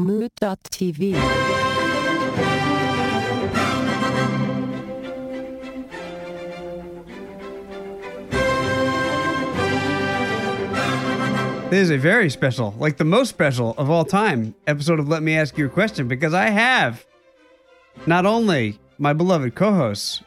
Mood.tv. This is a very special, like the most special of all time episode of Let Me Ask You a Question because I have not only my beloved co hosts,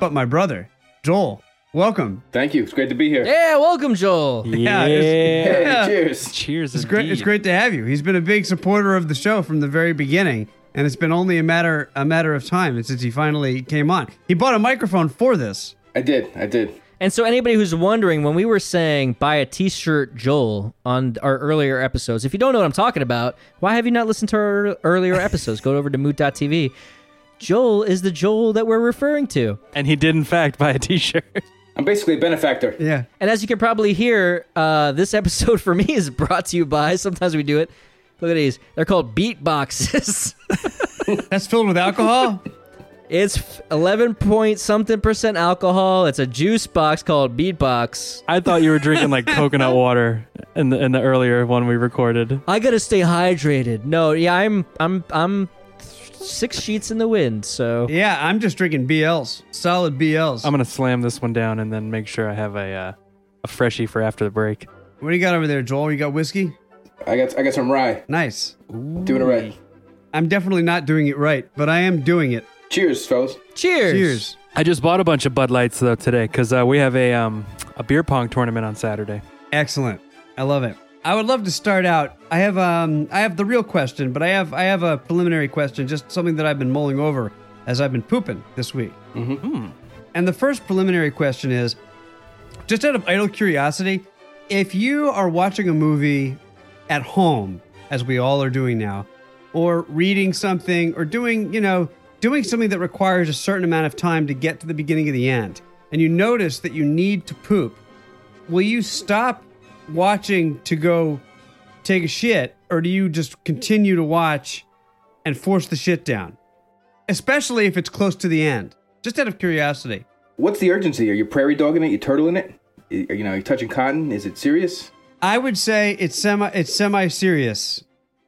but my brother, Joel. Welcome. Thank you. It's great to be here. Yeah, welcome, Joel. Yeah, Hey, yeah. cheers. Cheers. It's great. It's great to have you. He's been a big supporter of the show from the very beginning, and it's been only a matter a matter of time since he finally came on. He bought a microphone for this. I did. I did. And so, anybody who's wondering, when we were saying buy a T-shirt, Joel, on our earlier episodes, if you don't know what I'm talking about, why have you not listened to our earlier episodes? Go over to moot.tv. Joel is the Joel that we're referring to. And he did, in fact, buy a T-shirt. I'm basically a benefactor. Yeah. And as you can probably hear, uh, this episode for me is brought to you by. Sometimes we do it. Look at these. They're called beat boxes. That's filled with alcohol. it's 11 point something percent alcohol. It's a juice box called Beatbox. I thought you were drinking like coconut water in the in the earlier one we recorded. I gotta stay hydrated. No, yeah, I'm I'm I'm six sheets in the wind. So yeah, I'm just drinking BLs, solid BLs. I'm gonna slam this one down and then make sure I have a uh, a freshie for after the break. what do you got over there, Joel? You got whiskey? I got I got some rye. Nice. Doing it right. I'm definitely not doing it right, but I am doing it. Cheers, fellas. cheers. Cheers. I just bought a bunch of Bud Lights though today because uh, we have a um a beer pong tournament on Saturday. Excellent. I love it. I would love to start out. I have um I have the real question, but I have I have a preliminary question, just something that I've been mulling over as I've been pooping this week. Mm-hmm. And the first preliminary question is, just out of idle curiosity, if you are watching a movie at home, as we all are doing now, or reading something, or doing you know doing something that requires a certain amount of time to get to the beginning of the end, and you notice that you need to poop, will you stop watching to go take a shit or do you just continue to watch and force the shit down especially if it's close to the end just out of curiosity What's the urgency? Are you prairie dogging it? You turtling it? You know, you touching cotton? Is it serious? i would say it's semi it's semi serious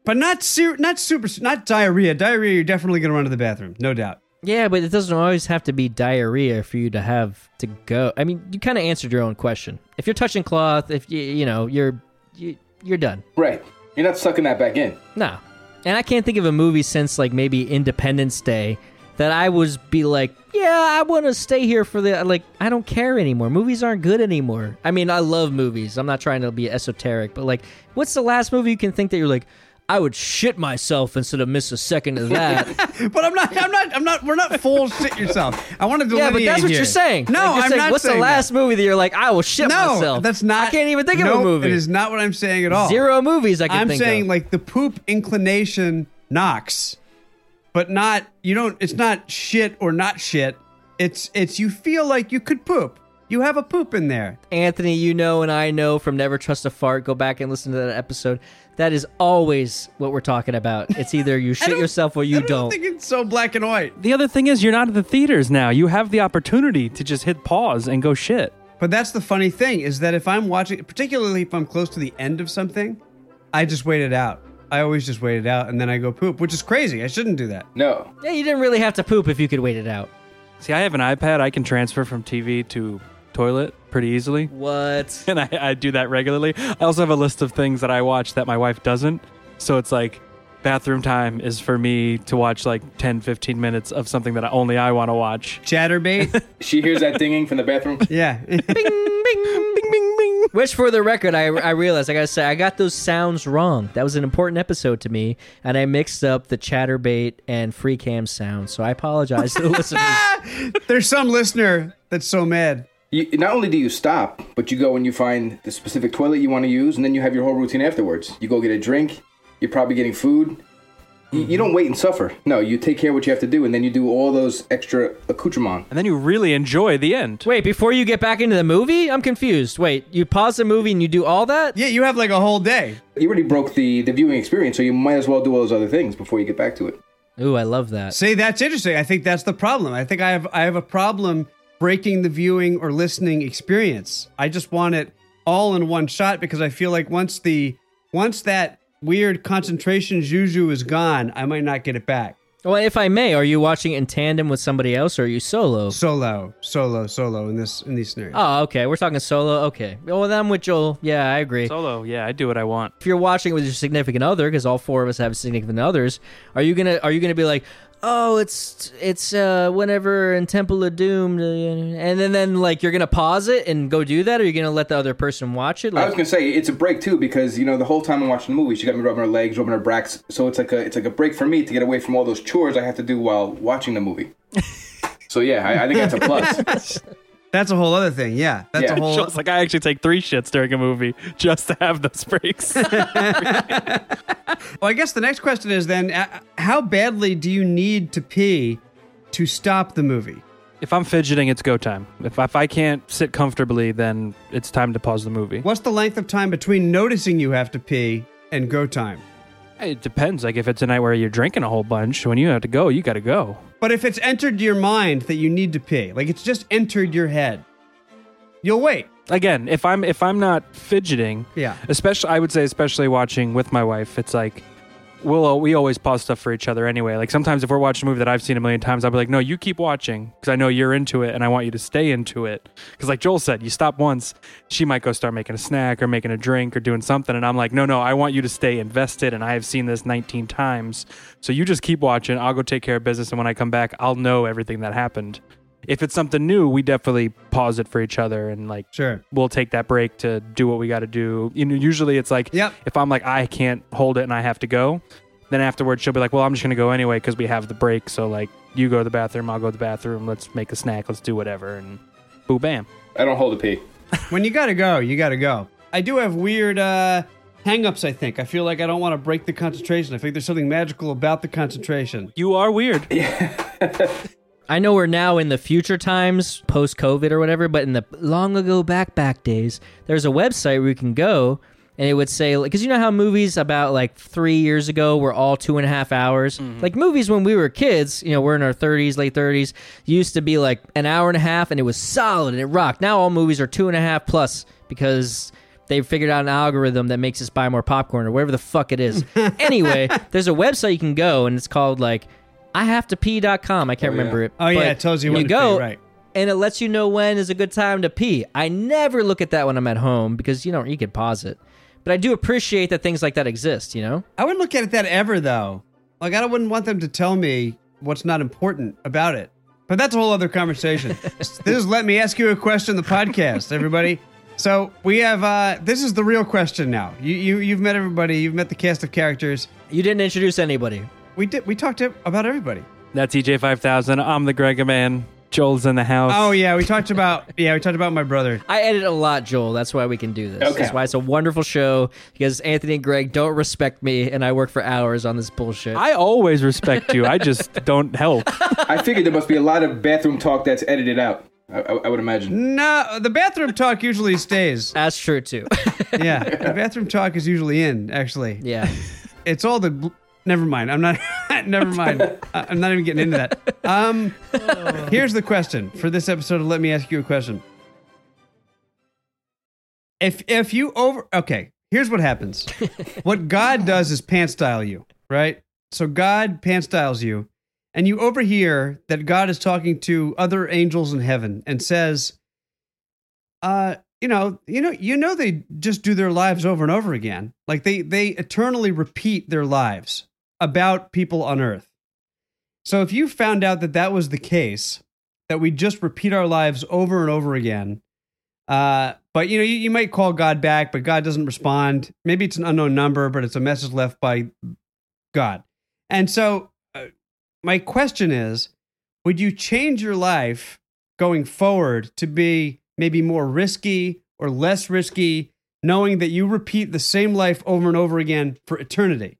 but not ser- not super not diarrhea diarrhea you're definitely going to run to the bathroom no doubt Yeah, but it doesn't always have to be diarrhea for you to have to go. I mean, you kind of answered your own question. If you're touching cloth, if you you know you're you, you're done. Right. You're not sucking that back in. No. And I can't think of a movie since like maybe Independence Day that I was be like, yeah, I want to stay here for the like I don't care anymore. Movies aren't good anymore. I mean, I love movies. I'm not trying to be esoteric, but like what's the last movie you can think that you're like I would shit myself instead of miss a second of that. but i'm not i'm not i'm not we're not full shit yourself i want to yeah, but that's what here. you're saying. no Like, you're i'm saying, not What's saying the last that. movie that you're like I will shit no myself? that's not I can't even think of a movie. it is not what i'm saying at all Zero movies I can I'm saying of. like the poop inclination knocks, but not you don't. It's not shit or not shit. It's it's you feel like you could poop. You have a poop in there. Anthony, you know, and I know from Never Trust a Fart. Go back and listen to that episode. That is always what we're talking about. It's either you shit yourself or you I don't, don't. think it's so black and white. The other thing is you're not at the theaters now. You have the opportunity to just hit pause and go shit. But that's the funny thing is that if I'm watching, particularly if I'm close to the end of something, I just wait it out. I always just wait it out and then I go poop, which is crazy. I shouldn't do that. No. yeah, you didn't really have to poop if you could wait it out. See, I have an iPad. I can transfer from TV to toilet pretty easily. What? and I, I do that regularly. I also have a list of things that I watch that my wife doesn't. So it's like bathroom time is for me to watch like 10, 15 minutes of something that only I want to watch. Chaturbate. She hears that dinging from the bathroom. yeah. bing, bing, bing, bing, bing. Which, for the record, I, I realized I gotta say I got those sounds wrong. That was an important episode to me, and I mixed up the Chaturbate and free cam sounds. So I apologize to the listeners. There's some listener that's so mad. You, not only do you stop, but you go and you find the specific toilet you want to use, and then you have your whole routine afterwards. You go get a drink. You're probably getting food. You, you don't wait and suffer. No, you take care of what you have to do, and then you do all those extra accoutrements. And then you really enjoy the end. Wait, before you get back into the movie, I'm confused. Wait, you pause the movie and you do all that? Yeah, you have like a whole day. You already broke the, the viewing experience, so you might as well do all those other things before you get back to it. Ooh, I love that. See, that's interesting. I think that's the problem. I think I have I have a problem breaking the viewing or listening experience. I just want it all in one shot because I feel like once the once that weird concentration juju is gone, I might not get it back. Well, if I may, are you watching it in tandem with somebody else, or are you solo? Solo, solo, solo in this in these scenarios. Oh, okay. We're talking solo. Okay. Well, then I'm with Joel. Yeah, I agree. Solo, yeah, I do what I want. if you're watching with your significant other, because all four of us have significant others, are you gonna are you gonna be like, oh, it's it's uh whenever in Temple of Doom, and then then like you're gonna pause it and go do that, or you're gonna let the other person watch it? I was gonna say it's a break too because you know the whole time I'm watching the movie, she got me rubbing her legs, rubbing her backs. So it's like a it's like a break for me to get away from all those chores I have to do while watching the movie. so yeah, I, I think that's a plus. That's a whole other thing. Yeah, that's Yeah. a whole. Joel's like, I actually take three shits during a movie just to have those breaks. Well, I guess the next question is then, uh, how badly do you need to pee to stop the movie? if I'm fidgeting, it's go time. If, if I can't sit comfortably, then it's time to pause the movie. What's the length of time between noticing you have to pee and go time? It depends. Like if it's a night where you're drinking a whole bunch, when you have to go, you got to go. But if it's entered your mind that you need to pee, like it's just entered your head, you'll wait. Again, if I'm if I'm not fidgeting, Yeah. especially I would say especially watching with my wife, it's like we'll we always pause stuff for each other anyway. Like sometimes if we're watching a movie that I've seen a million times, I'll be like, "No, you keep watching because I know you're into it and I want you to stay into it." Because like Joel said, you stop once, she might go start making a snack or making a drink or doing something, and I'm like, "No, no, I want you to stay invested, and I have seen this 19 times, so you just keep watching. I'll go take care of business, and when I come back, I'll know everything that happened." If it's something new, we definitely pause it for each other and like Sure. we'll take that break to do what we got to do. You know, usually it's like Yep. if I'm like I can't hold it and I have to go, then afterwards she'll be like, "Well, I'm just gonna go anyway because we have the break. So like, you go to the bathroom, I'll go to the bathroom. Let's make a snack. Let's do whatever." And boo, bam. I don't hold a pee. When you gotta go, you gotta go. I do have weird uh, hang-ups, I think. I feel like I don't want to break the concentration. I think there's something magical about the concentration. You are weird. I know we're now in the future times, post COVID or whatever, but in the long ago back back days, there's a website where you can go and it would say, because you know how movies about like three years ago were all two and a half hours? Mm-hmm. Like movies when we were kids, you know, we're in our 30s, late 30s, used to be like an hour and a half and it was solid and it rocked. Now all movies are two and a half plus because they've figured out an algorithm that makes us buy more popcorn or whatever the fuck it is. anyway, there's a website you can go and it's called like I have to pee.com. I can't Oh, yeah. remember it. Oh yeah, it tells you when you to pee, go right. and it lets you know when is a good time to pee. I never look at that when I'm at home because you know you could pause it. But I do appreciate that things like that exist, you know? I wouldn't look at it that ever though. Like I wouldn't want them to tell me what's not important about it. But that's a whole other conversation. this is let me ask you a question. The podcast, everybody. So we have uh this is the real question now. You you you've met everybody. You've met the cast of characters. You didn't introduce anybody. We did we talked about everybody. That's EJ five thousand. I'm the Grega man. Joel's in the house. Oh yeah, we talked about yeah we talked about my brother. I edit a lot, Joel. That's why we can do this. Okay. That's why it's a wonderful show because Anthony and Greg don't respect me and I work for hours on this bullshit. I always respect you. I just don't help. I figured there must be a lot of bathroom talk that's edited out. I, I, I would imagine. No, the bathroom talk usually stays. That's true too. Yeah, the bathroom talk is usually in. Actually, yeah. it's all the. Never mind. I'm not. never mind. I'm not even getting into that. Um, here's the question for this episode. of Let me ask you a question. If if you over okay, here's what happens. what God does is pant style you, right? So God pant styles you, and you overhear that God is talking to other angels in heaven and says, "Uh, you know, you know, you know, they just do their lives over and over again. Like they they eternally repeat their lives about people on Earth. So if you found out that that was the case, that we just repeat our lives over and over again, uh, but you know, you, you might call God back, but God doesn't respond. Maybe it's an unknown number, but it's a message left by God. And so, uh, my question is would you change your life going forward to be maybe more risky or less risky, knowing that you repeat the same life over and over again for eternity?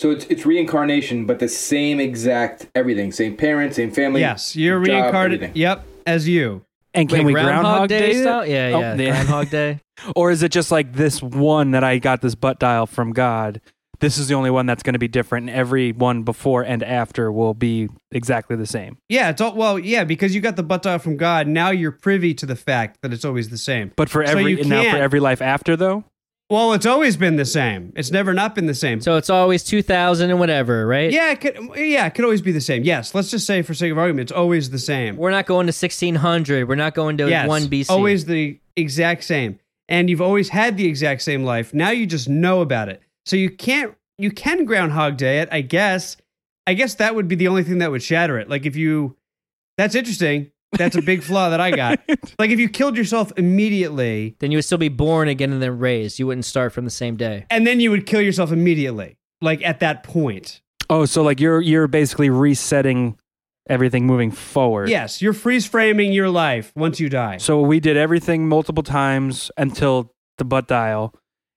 So it's it's reincarnation, but the same exact everything, same parents, same family. yes, you're job, reincarnated. everything. Yep, as you. And can Wait, we Groundhog, Day, it? style? Yeah, Oh, yeah. yeah. Groundhog Day. Or is it just like this one that I got this butt dial from God? This is the only one that's going to be different, and every one before and after will be exactly the same. Yeah, it's all well, yeah, because you got the butt dial from God. Now you're privy to the fact that it's always the same. But for every you now for every life after, though, Well, it's always been the same. It's never not been the same. So it's always 2000 and whatever, right? yeah, it could, yeah, it could always be the same. Yes, let's just say for sake of argument, it's always the same. We're not going to 1600. We're not going to yes, 1 BC. Always the exact same. And you've always had the exact same life. Now you just know about it. So you can't you can groundhog day it, I guess. I guess that would be the only thing that would shatter it. Like if you That's interesting. That's a big flaw that I got. Like if you killed yourself immediately Then you would still be born again and then raised. You wouldn't start from the same day. and then you would kill yourself immediately. Like at that point. Oh, so like you're you're basically resetting everything moving forward. Yes, you're freeze framing your life once you die. So we did everything multiple times until the butt dial,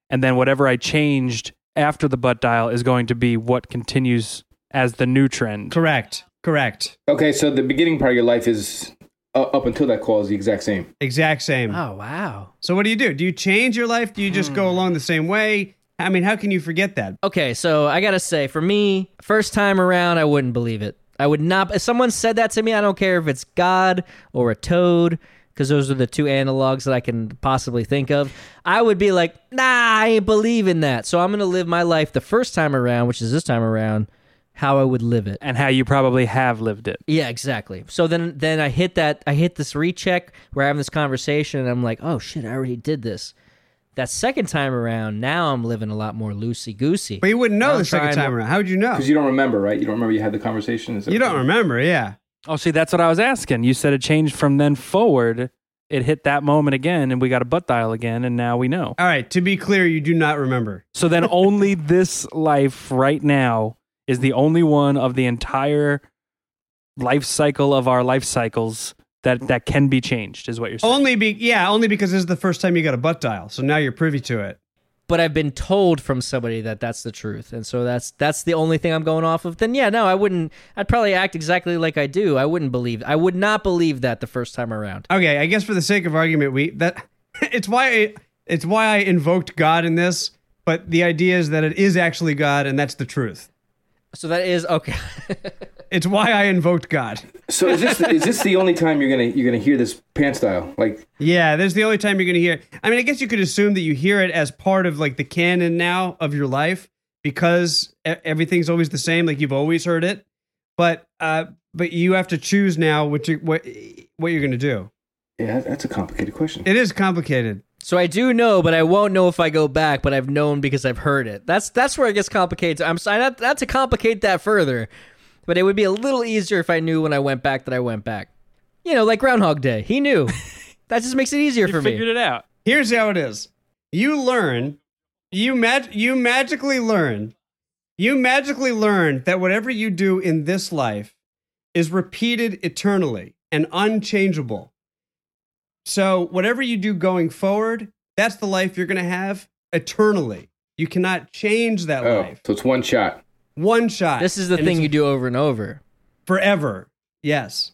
and then whatever I changed after the butt dial is going to be what continues as the new trend. Correct. Correct. Okay, so the beginning part of your life is uh, up until that call is the exact same. Exact same. Oh, wow. So what do you do? Do you change your life? Do you just go along the same way? I mean, how can you forget that? Okay, so I gotta say, for me, first time around, I wouldn't believe it. I would not. If someone said that to me, I don't care if it's God or a toad, because those are the two analogs that I can possibly think of. I would be like, nah, I ain't believing that. So I'm gonna live my life the first time around, which is this time around, how I would live it. And how you probably have lived it. Yeah, exactly. So then, then I hit that. I hit this recheck where I have this conversation, and I'm like, oh shit, I already did this. That second time around, now I'm living a lot more loosey goosey. But you wouldn't know I'm the second trying time to- around. How would you know? Because you don't remember, right? You don't remember you had the conversation. Is that You what don't remember, yeah. Oh, see, that's what I was asking. You said it changed from then forward. It hit that moment again, and we got a butt dial again, and now we know. All right, to be clear, you do not remember. So then only this life right now is the only one of the entire life cycle of our life cycles that that can be changed is what you're saying. Only be yeah, only because this is the first time you got a butt dial. So now you're privy to it. but I've been told from somebody that that's the truth, and so that's that's the only thing I'm going off of. Then yeah, no, I wouldn't. I'd probably act exactly like I do. I wouldn't believe. I would not believe that the first time around. Okay, I guess for the sake of argument, we that it's why I, it's why I invoked God in this, but the idea is that it is actually God and that's the truth. So that is okay. It's why I invoked God. So is this is this the only time you're gonna you're gonna hear this pant style? Like Yeah, there's the only time you're going to hear. I mean, I guess you could assume that you hear it as part of like the canon now of your life because e- everything's always the same, like you've always heard it. But uh, but you have to choose now what you what what you're going to do. yeah, that's a complicated question. It is complicated. So I do know, but I won't know if I go back. But I've known because I've heard it. That's that's where it gets complicated. I'm sorry not, not to complicate that further, but it would be a little easier if I knew when I went back that I went back. You know, like Groundhog Day. He knew. that just makes it easier you for me. figured it out. Here's how it is. You learn, you mag- you magically learn, you magically learn that whatever you do in this life is repeated eternally and unchangeable. So whatever you do going forward, that's the life you're going to have eternally. You cannot change that Oh, life. so it's one shot. One shot. This is the and thing you do over and over. forever. Yes.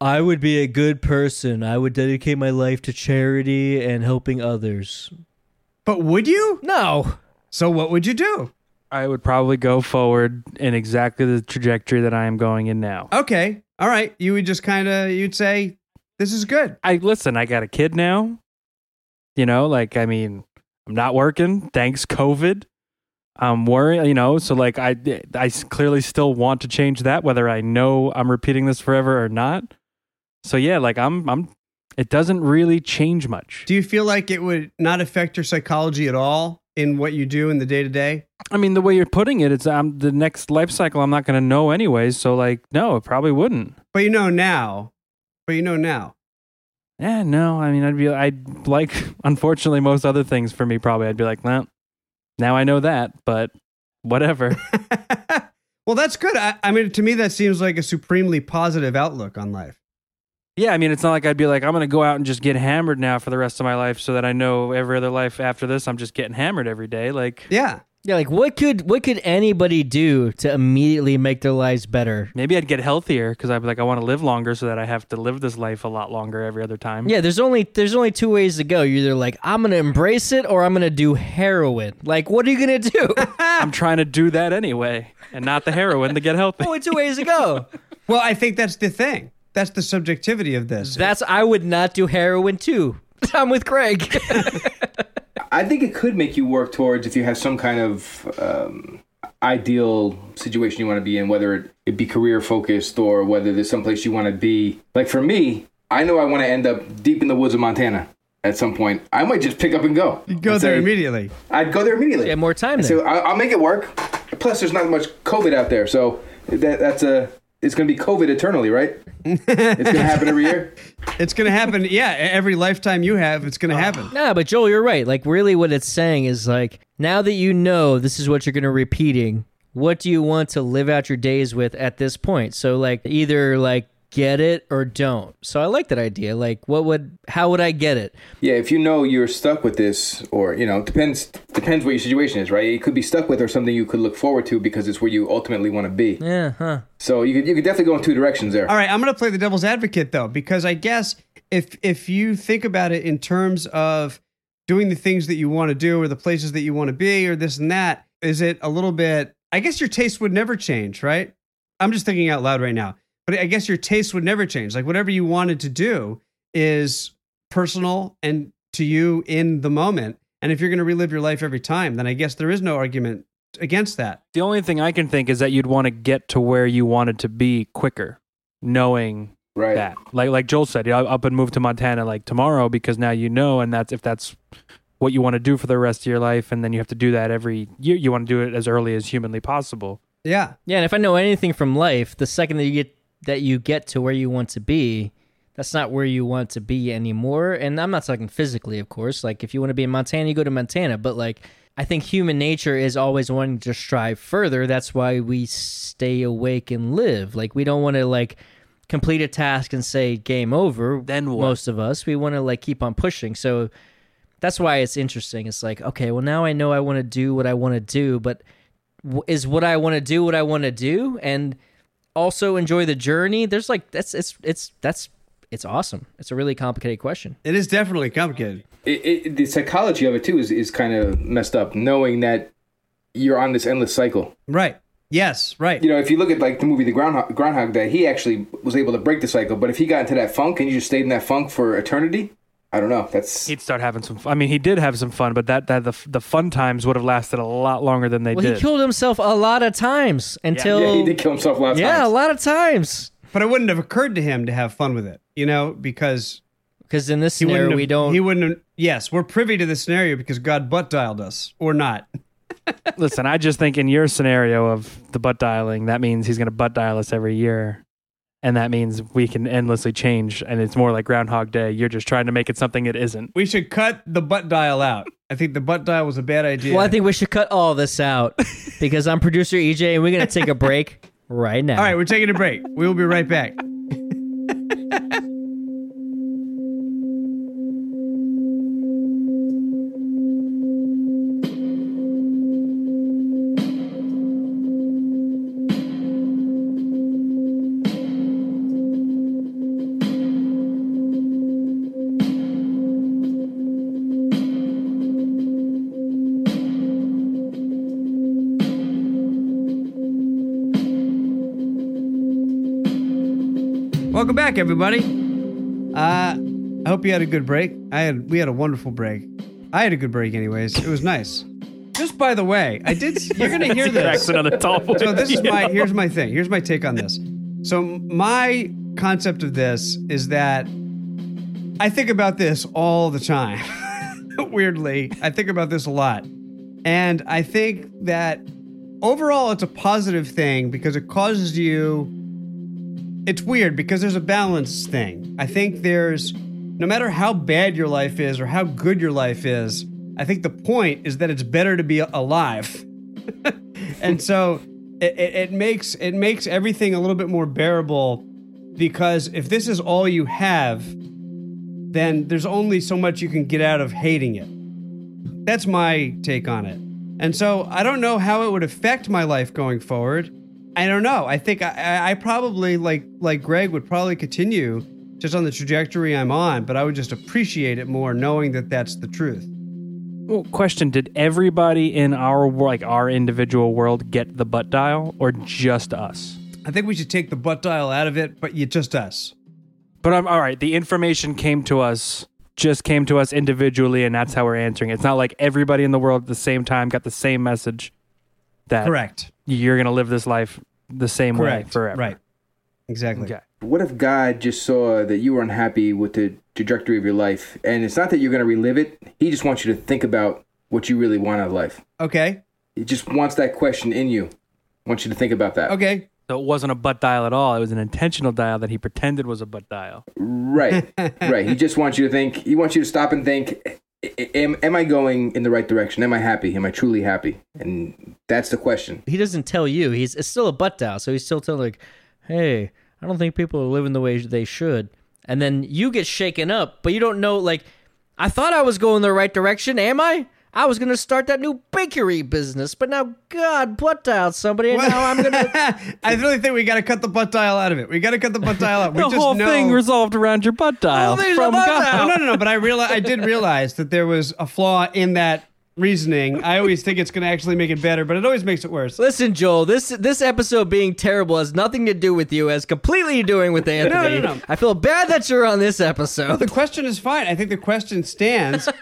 I would be a good person. I would dedicate my life to charity and helping others. But would you? No. So what would you do? I would probably go forward in exactly the trajectory that I am going in now. Okay. All right. You would just kind of you'd say this is good. I listen, I got a kid now. You know, like I mean, I'm not working thanks COVID. I'm worried, you know, so like I I clearly still want to change that whether I know I'm repeating this forever or not. So yeah, like I'm I'm it doesn't really change much. Do you feel like it would not affect your psychology at all in what you do in the day to day? I mean, the way you're putting it, it's um, the next life cycle I'm not going to know anyways, so like no, it probably wouldn't. But you know now. But you know now. Yeah, no. I mean, I'd be, I'd like, unfortunately, most other things for me, probably, I'd be like, nah, now I know that, but whatever. well, that's good. I, I mean, to me, that seems like a supremely positive outlook on life. yeah, I mean, it's not like I'd be like, I'm going to go out and just get hammered now for the rest of my life so that I know every other life after this, I'm just getting hammered every day. Like, Yeah. Yeah, like what could what could anybody do to immediately make their lives better? maybe I'd get healthier because I'd be like, I want to live longer so that I have to live this life a lot longer every other time. Yeah, there's only there's only two ways to go. You're either like I'm gonna embrace it or I'm gonna do heroin. Like, what are you gonna do? I'm trying to do that anyway and not the heroin to get healthy. only two ways to go. Well, I think that's the thing. That's the subjectivity of this. That's I would not do heroin too. I'm with Craig. I think it could make you work towards if you have some kind of um, ideal situation you want to be in, whether it, it be career focused or whether there's someplace you want to be. Like for me, I know I want to end up deep in the woods of Montana at some point. I might just pick up and go. You go And there say- immediately. I'd go there immediately. Yeah, more time So. I- I'll make it work. Plus, there's not much COVID out there, so that, that's a. It's going to be COVID eternally, right? it's going to happen every year. It's going to happen. Yeah, every lifetime you have, it's going to ah. happen. Nah, but Joel, you're right. Like, really, what it's saying is like, now that you know this is what you're going to repeating, what do you want to live out your days with at this point? So, like, either like get it or don't. So, I like that idea. Like, what would, how would I get it? Yeah, if you know you're stuck with this, or you know, depends depends what your situation is, right? You could be stuck with, or something you could look forward to because it's where you ultimately want to be. Yeah, huh? So you could you could definitely go in two directions there. All right, I'm going to play the devil's advocate though, because I guess if if you think about it in terms of doing the things that you want to do or the places that you want to be or this and that, is it a little bit? I guess your taste would never change, right? I'm just thinking out loud right now, but I guess your taste would never change. Like whatever you wanted to do is personal and to you in the moment. And if you're going to relive your life every time, then I guess there is no argument against that. The only thing I can think is that you'd want to get to where you wanted to be quicker, knowing Right. that. Like like Joel said, yeah, up and move to Montana like tomorrow because now you know, and that's if that's what you want to do for the rest of your life, and then you have to do that every year. You want to do it as early as humanly possible. Yeah. Yeah, and if I know anything from life, the second that you get that you get to where you want to be, that's not where you want to be anymore. And I'm not talking physically, of course. Like if you want to be in Montana, you go to Montana. But like I think human nature is always wanting to strive further. That's why we stay awake and live. Like we don't want to like complete a task and say game over. Then what? Most of us, we want to like keep on pushing. So that's why it's interesting. It's like, okay, well now I know I want to do what I want to do, but w- is what I want to do what I want to do and also enjoy the journey? There's like that's it's it's that's it's awesome. It's a really complicated question. It is definitely complicated. It, it, the psychology of it too is is kind of messed up, knowing that you're on this endless cycle. Right. Yes, right. You know, if you look at like the movie The Groundhog, Groundhog Day, he actually was able to break the cycle. But if he got into that funk and you just stayed in that funk for eternity, I don't know. That's He'd start having some. Fun. I mean, he did have some fun, but that that the the fun times would have lasted a lot longer than they Well, did. he killed himself a lot of times until yeah, he did kill himself a lot of Yeah, a lot of times. But it wouldn't have occurred to him to have fun with it, you know, because Because in this he wouldn't scenario, have, we don't. He wouldn't. Have, yes, we're privy to the scenario because God butt dialed us, or not. Listen, I just think in your scenario of the butt dialing, that means he's going to butt dial us every year. And that means we can endlessly change. And it's more like Groundhog Day. You're just trying to make it something it isn't. We should cut the butt dial out. I think the butt dial was a bad idea. well, I think we should cut all this out because I'm producer EJ, and we're gonna take a break right now. All right, we're taking a break. We will be right back. Welcome back, everybody. Uh, I hope you had a good break. I had we had a wonderful break. I had a good break, anyways. It was nice. Just by the way, I did. You're gonna hear Cracks this. another tall boy. So this is my here's my thing. Here's my take on this. So my concept of this is that I think about this all the time. Weirdly, I think about this a lot. And I think that overall it's a positive thing because it causes you it's weird because there's a balance thing. I think there's no matter how bad your life is or how good your life is, I think the point is that it's better to be alive. and so it, it, it makes it makes everything a little bit more bearable because if this is all you have, then there's only so much you can get out of hating it. That's my take on it. And so I don't know how it would affect my life going forward. I don't know. I think I, I probably like like Greg would probably continue just on the trajectory I'm on, but I would just appreciate it more knowing that that's the truth. Well, question: Did everybody in our like our individual world get the butt dial, or just us? I think we should take the butt dial out of it, but you just us. But I'm all right. The information came to us just came to us individually, and that's how we're answering it. It's not like everybody in the world at the same time got the same message that Correct. You're going to live this life the same way forever. Right. Exactly. Okay. What if God just saw that you were unhappy with the trajectory of your life, and it's not that you're going to relive it. He just wants you to think about what you really want out of life. Okay. He just wants that question in you. Wants you to think about that. Okay. So it wasn't a butt dial at all. It was an intentional dial that he pretended was a butt dial. Right, right. He just wants you to think. He wants you to stop and think. Am, am I going in the right direction? Am I happy? Am I truly happy? And that's the question. He doesn't tell you. He's it's still a butt dial, so he's still telling like, "Hey, I don't think people are living the way they should." And then you get shaken up, but you don't know. Like, I thought I was going the right direction. Am I? I was gonna start that new bakery business, but now God butt dialed somebody, and now I'm gonna. I really think we got to cut the butt dial out of it. We got to cut the butt dial out. We the just whole know. thing resolved around your butt dial thing's a from butt God. dial. Oh, no, no, no. But I realize I did realize that there was a flaw in that reasoning. I always think it's going to actually make it better, but it always makes it worse. Listen, Joel, this this episode being terrible has nothing to do with you, has completely doing with Anthony. no, no. I feel bad that you're on this episode. The question is fine. I think the question stands.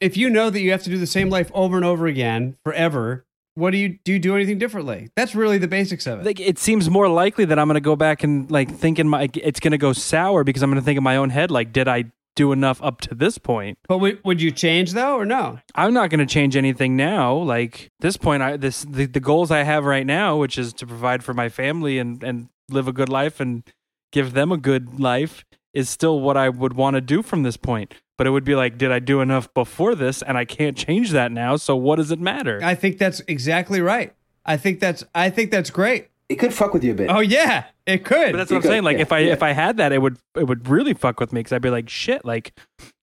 if you know that you have to do the same life over and over again forever, what do you do? You do anything differently? That's really the basics of it. Like it seems more likely that I'm going to go back and like think in my it's going to go sour because I'm going to think in my own head like did I do enough up to this point? But would, would you change though, or no? I'm not going to change anything now. Like this point, I this the, the goals I have right now, which is to provide for my family and and live a good life and give them a good life, is still what I would want to do from this point. But it would be like, did I do enough before this? And I can't change that now. So what does it matter? I think that's exactly right. I think that's I think that's great. It could fuck with you a bit. Oh yeah, it could. But that's what I'm You saying. Like yeah, if I yeah. if I had that, it would it would really fuck with me because I'd be like, shit. Like,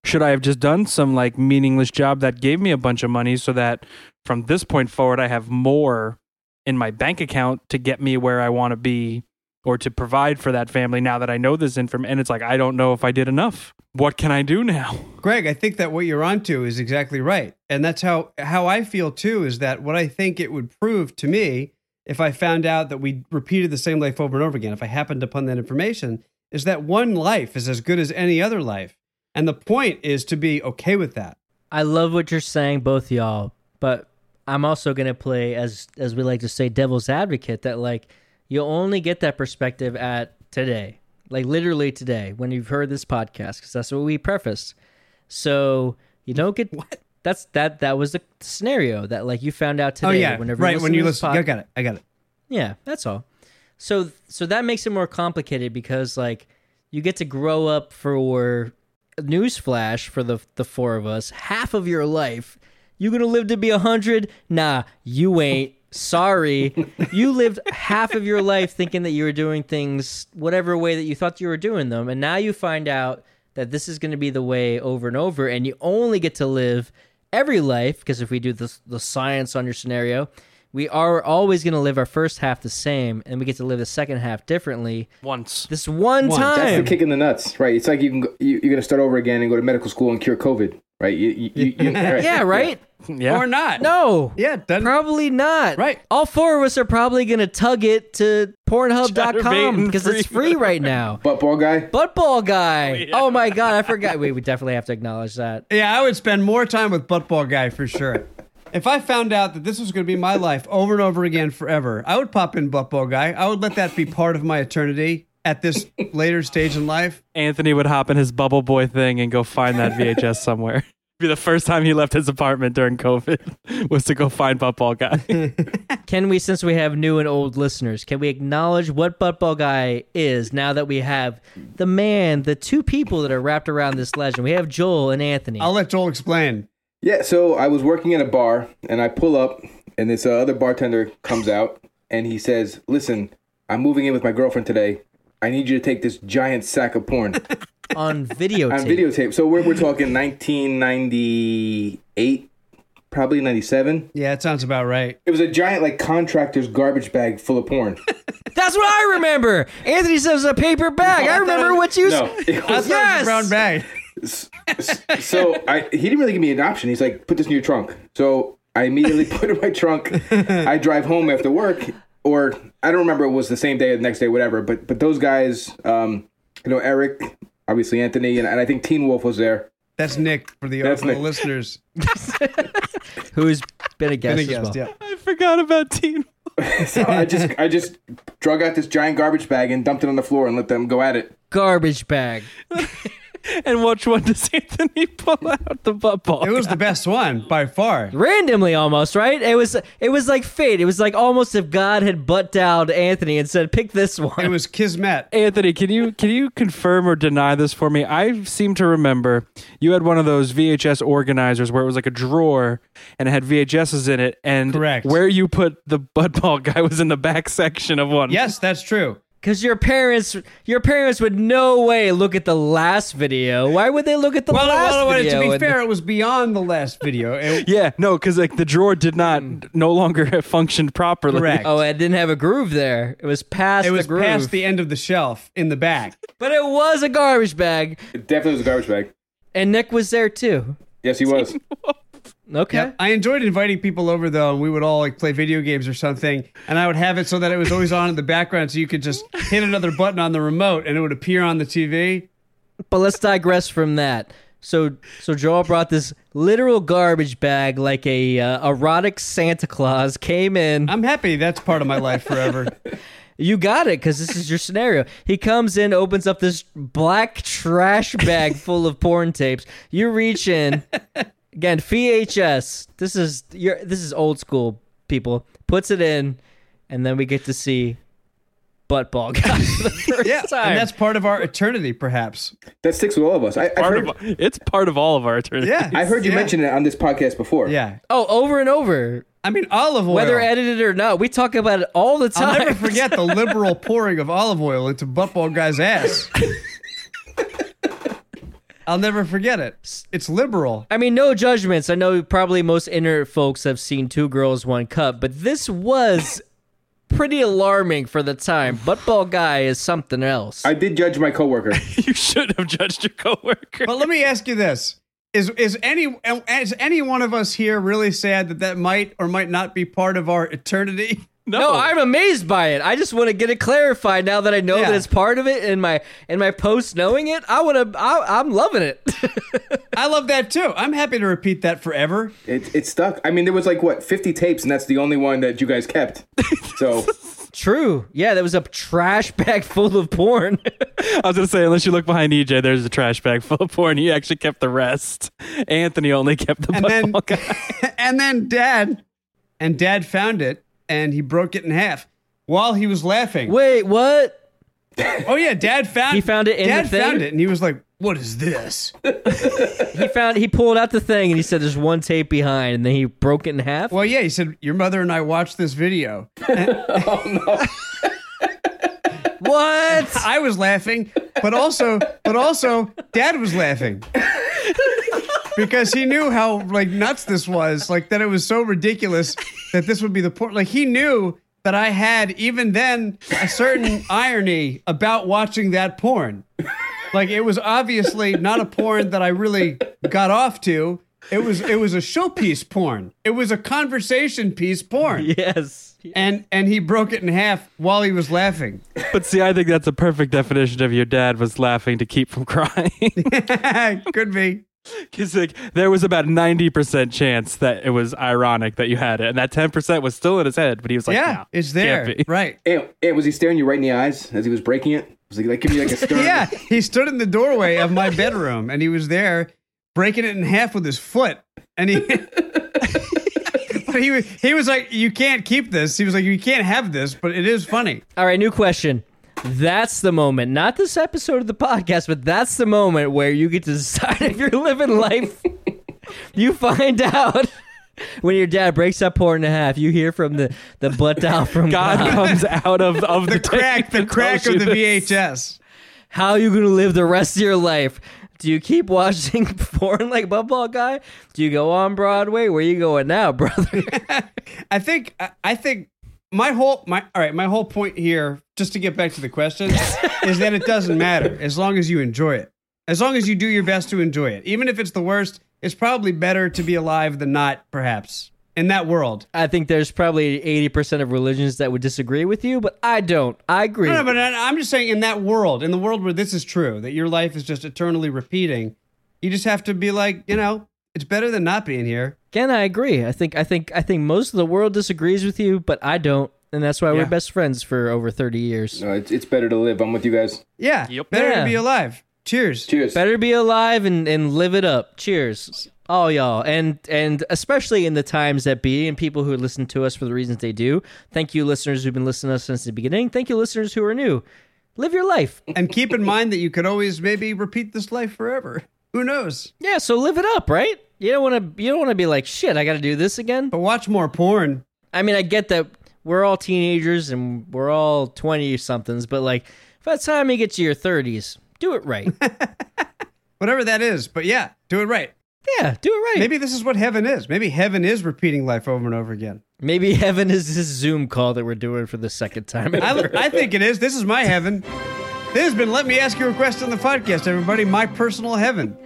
should I have just done some like meaningless job that gave me a bunch of money so that from this point forward I have more in my bank account to get me where I want to be or to provide for that family now that I know this information. And it's like I don't know if I did enough. What can I do now? Greg, I think that what you're onto is exactly right. And that's how how I feel too is that what I think it would prove to me if I found out that we repeated the same life over and over again, if I happened upon that information, is that one life is as good as any other life. And the point is to be okay with that. I love what you're saying, both y'all, but I'm also gonna play as as we like to say, devil's advocate. That like you'll only get that perspective at today, like literally today, when you've heard this podcast, because that's what we prefaced. So you don't get what that's that that was the scenario that like you found out today. oh yeah, whenever right. When you listen, pod- I got it. I got it. Yeah, that's all. So so that makes it more complicated because like you get to grow up for newsflash for the the four of us, half of your life. You gonna live to be a hundred? Nah, you ain't. Sorry. you lived half of your life thinking that you were doing things whatever way that you thought you were doing them, and now you find out that this is gonna be the way over and over, and you only get to live every life because if we do the the science on your scenario, we are always going to live our first half the same, and we get to live the second half differently. Once. This one time, That's the time, kick in the nuts, right? It's like you can go, you, you're going to start over again and go to medical school and cure COVID, right? You, you, you, you- right. yeah, right? Yeah. Or not. No, Yeah, doesn't probably not. Right. All four of us are probably going to tug it to Pornhub.com because it's free. free right now. Butt ball guy. Buttball guy. Oh, yeah. Oh my god, I forgot. Wait, we definitely have to acknowledge that. Yeah, I would spend more time with Buttball Guy for sure. If I found out that this was going to be my life over and over again forever, I would pop in Buttball Guy. I would let that be part of my eternity at this later stage in life. Anthony would hop in his bubble boy thing and go find that VHS somewhere. Be the first time he left his apartment during COVID was to go find Buttball Guy. Can we, since we have new and old listeners, can we acknowledge what Buttball Guy is now that we have the man, the two people that are wrapped around this legend? We have Joel and Anthony. I'll let Joel explain. Yeah, so I was working in a bar and I pull up and this uh, other bartender comes out and he says, "Listen, I'm moving in with my girlfriend today. I need you to take this giant sack of porn on videotape. on videotape." So we're we're talking 1998, probably 97. Yeah, it sounds about right. It was a giant like contractor's garbage bag full of porn. That's what I remember. Anthony says a paper bag. I remember what you No, said. it I was, was Yes! a brown bag. so I he didn't really give me an option. He's like, "Put this in your trunk." So I immediately put it in my trunk. I drive home after work, or I don't remember. It was the same day or the next day, whatever. But but those guys, um, you know, Eric obviously Anthony, and, and I think Teen Wolf was there. That's Nick for the, That's for the listeners. Who's been a guest Been a as well. guest, yeah. I forgot about Teen. Wolf. so I just I just drug out this giant garbage bag and dumped it on the floor and let them go at it. Garbage bag. And which one does Anthony pull out the butt ball? It was the best one by far. randomly almost right it was it was like fate it was like almost if god had butt dialed anthony and said pick this one It was Kismet. Anthony, can you can you confirm or deny this for me? I seem to remember you had one of those VHS organizers where it was like a drawer and it had VHSs in it, and Correct. where you put the butt ball guy was in the back section of one. Yes, that's true. Because your parents your parents would no way look at the last video why would they look at the Well, last well, well, video to be and- fair, it was beyond the last video. It- Yeah, no, because like the drawer did not mm. no longer functioned properly. Correct. oh it didn't have a groove there it was past it was the groove past the end of the shelf in the back. but it was a garbage bag It definitely was a garbage bag. and nick was there too Yes, he was. okay Yep. I enjoyed inviting people over though, and we would all like play video games or something, and I would have it so that it was always on in the background, so you could just hit another button on the remote and it would appear on the TV. but let's digress from that. So, so Joel brought this literal garbage bag, like a uh, erotic Santa Claus, came in. I'm happy that's part of my life forever. You got it, because this is your scenario. He comes in, opens up this black trash bag full of porn tapes. You reach in, again, VHS. This is your. This is old school. People puts it in, and then we get to see butt ball guy for the first yeah, time. and that's part of our eternity, perhaps. That sticks with all of us. I, Part heard, of it's part of all of our eternity. Yeah, I've heard you yeah. mention it on this podcast before. Yeah, oh, over and over. I mean olive oil. Whether edited or not, we talk about it all the time. I'll never forget the liberal pouring of olive oil into buttball guy's ass. I'll never forget it. It's liberal. I mean, no judgments. I know probably most internet folks have seen Two Girls, One Cup, but this was pretty alarming for the time. Buttball guy is something else. I did judge my coworker. You should have judged your coworker. But let me ask you this: Is is any is any one of us here really sad that that might or might not be part of our eternity? no, I'm amazed by it. I just want to get it clarified now that I know Yeah. that it's part of it in my in my post knowing it. I want to. I'm loving it. I love that too. I'm happy to repeat that forever. It, it stuck. I mean, there was like what 50 tapes, and that's the only one that you guys kept. So True. Yeah, that was a trash bag full of porn. I was gonna say, unless you look behind EJ, there's a trash bag full of porn. He actually kept the rest. Anthony only kept the And then guy. and then dad and dad found it and he broke it in half while he was laughing. Wait, what? Oh yeah, dad found He found it in Dad the thing? found it and he was like, "What is this?" He found he pulled out the thing and he said there's one tape behind and then he broke it in half. Well, yeah, he said, "Your mother and I watched this video." Oh, what? I was laughing, but also, but also, Dad was laughing because he knew how like nuts this was. Like that, it was so ridiculous that this would be the point. Like he knew that I had even then a certain irony about watching that porn. Like it was obviously not a porn that I really got off to. It was it was a showpiece porn. It was a conversation piece porn. yes. And and he broke it in half while he was laughing. But see, I think that's a perfect definition of your dad was laughing to keep from crying. Could be. Because like there was about ninety percent chance that it was ironic that you had it, and that ten percent was still in his head. But he was like, yeah, "No, it's there. Right. and, and was he staring you right in the eyes as he was breaking it? Was he like giving you like a stern? Yeah, he stood in the doorway of my bedroom and he was there breaking it in half with his foot. And he But he was he was like, You can't keep this. He was like, You can't have this, but it is funny. All right, new question. That's the moment, not this episode of the podcast, but that's the moment where you get to decide if you're living life. you find out when your dad breaks that porn in half. You hear from the the butt dial from God God. comes out of of the, The crack, the crack of the. VHS. How are you gonna live the rest of your life? Do you keep watching porn like Buttball Guy? Do you go on Broadway? Where are you going now, brother? I think I- I think my whole my all right, my whole point here, just to get back to the question, is that it doesn't matter as long as you enjoy it. As long as you do your best to enjoy it. Even if it's the worst, it's probably better to be alive than not, perhaps. in that world. I think there's probably 80% of religions that would disagree with you, but I don't. I agree. No, no, but I'm just saying in that world, in the world where this is true, that your life is just eternally repeating, you just have to be like, you know, it's better than not being here. Again, I agree. I think I think I think most of the world disagrees with you, but I don't, and that's why Yeah. we're best friends for over 30 years. No, it's, it's better to live. I'm with you guys. Yeah. Yep. Better Yeah. to be alive. Cheers. Cheers. Better be alive and, and live it up. Cheers. All y'all. And and especially in the times that be and people who listen to us for the reasons they do. Thank you listeners who've been listening to us since the beginning. Thank you listeners who are new. Live your life. And keep in mind that you could always maybe repeat this life forever. Who knows? Yeah, so live it up, right? You don't want to you don't want to be like, "Shit, I got to do this again." But watch more porn. I mean, I get that we're all teenagers and we're all 20 somethings, but like by the time you get to your 30s, do it right. Whatever that is. But yeah, do it right. yeah, do it right. Maybe this is what heaven is. Maybe heaven is repeating life over and over again. Maybe heaven is this Zoom call that we're doing for the second time. I, I think it is. This is my heaven. This has been Let Me Ask You a Question on the podcast, everybody. My personal heaven.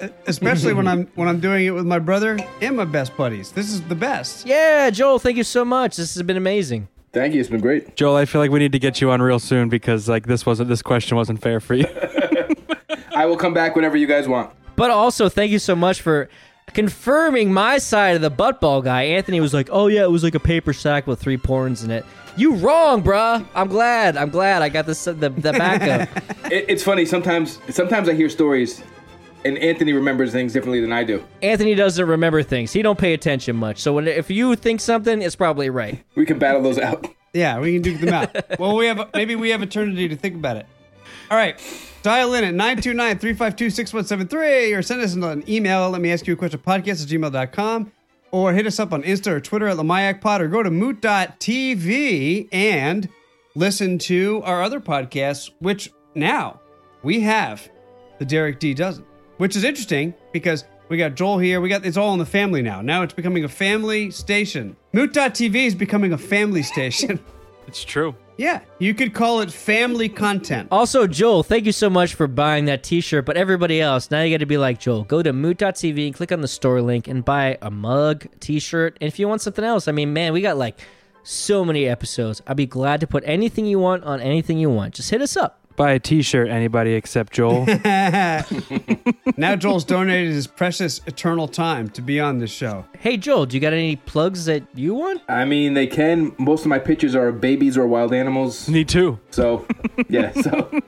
Especially when I'm when I'm doing it with my brother and my best buddies. This is the best. yeah, Joel, thank you so much. This has been amazing. Thank you. It's been great. Joel, I feel like we need to get you on real soon because like this wasn't this question wasn't fair for you. I will come back whenever you guys want. But also, thank you so much for confirming my side of the butt ball guy. Anthony was like, "Oh yeah, it was like a paper sack with three porns in it." You wrong, bruh. I'm glad. I'm glad I got this the, the backup. It, it's funny. Sometimes, sometimes I hear stories, and Anthony remembers things differently than I do. Anthony doesn't remember things. He don't pay attention much. So when if you think something, it's probably right. We can battle those out. Yeah, we can duke them out. well, we have maybe we have eternity to think about it. All right. Dial in at 929-352-6173 or send us an email. Let me ask you a question podcast at gmail.com or hit us up on Insta or Twitter at LaMayak or go to moot.tv and listen to our other podcasts, which now we have the Derek D doesn't, which is interesting because we got Joel here. We got it's all in the family now. Now it's becoming a family station. Moot.tv is becoming a family station. it's true. yeah, you could call it family content. Also, Joel, thank you so much for buying that T-shirt. But everybody else, now you got to be like Joel. Go to moot.tv and click on the store link and buy a mug, T-shirt, and if you want something else, I mean, man, we got like so many episodes. I'd be glad to put anything you want on anything you want. Just hit us up. Buy a T-shirt, anybody except Joel. now Joel's donated his precious eternal time to be on this show. Hey, Joel, do you got any plugs that you want? I mean, they can. Most of my pictures are babies or wild animals. Me too. So, yeah. So,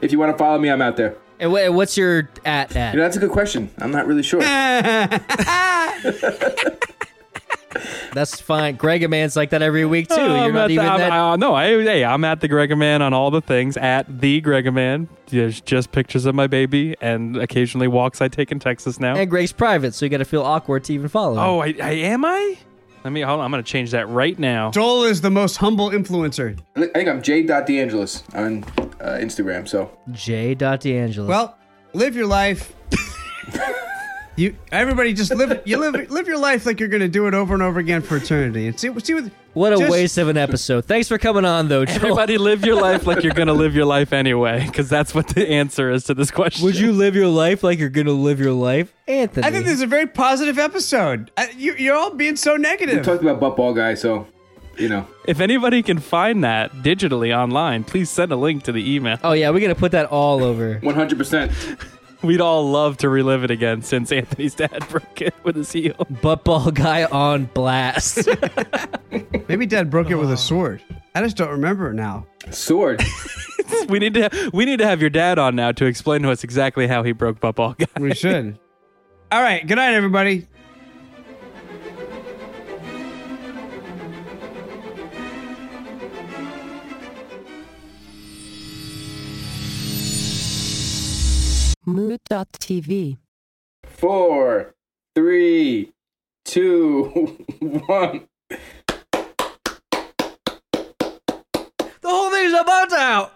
if you want to follow me, I'm out there. And wha- what's your at at? You know, that's a good question. I'm not really sure. That's fine. Greg Man's like that every week too. Oh, You're not even the, I'm- that. uh, no, I, hey, I'm at the Gregaman on all the things. At the Gregaman. There's just pictures of my baby and occasionally walks I take in Texas now. and Greg's private, so you got to feel awkward to even follow. him. oh, I, I am I? Let me hold on. I'm gonna change that right now. Joel is the most humble influencer. I think I'm J.DeAngelis on uh, Instagram. So, J. D'Angelo. Well, live your life. you everybody just live you live live your life like you're going to do it over and over again for eternity. And see see what what a just- waste of an episode. Thanks for coming on, though, Joel. Everybody live your life like you're gonna live your life anyway, because that's what the answer is to this question. Would you live your life like you're gonna live your life, Anthony? I think this is a very positive episode. I, you, you're all being so negative. we talked about butt ball guy. So, you know, If anybody can find that digitally online, please send a link to the email. oh yeah, we're gonna put that all over. 100. percent We'd all love to relive it again since Anthony's dad broke it with his heel. Butt ball guy on blast. Maybe Dad broke it with a sword. I just don't remember it now. Sword. We need to we need to have your dad on now to explain to us exactly how he broke butt ball guy. We should. all right. Good night, everybody. Moot.tv. Four, three, two, one. the whole thing's about out.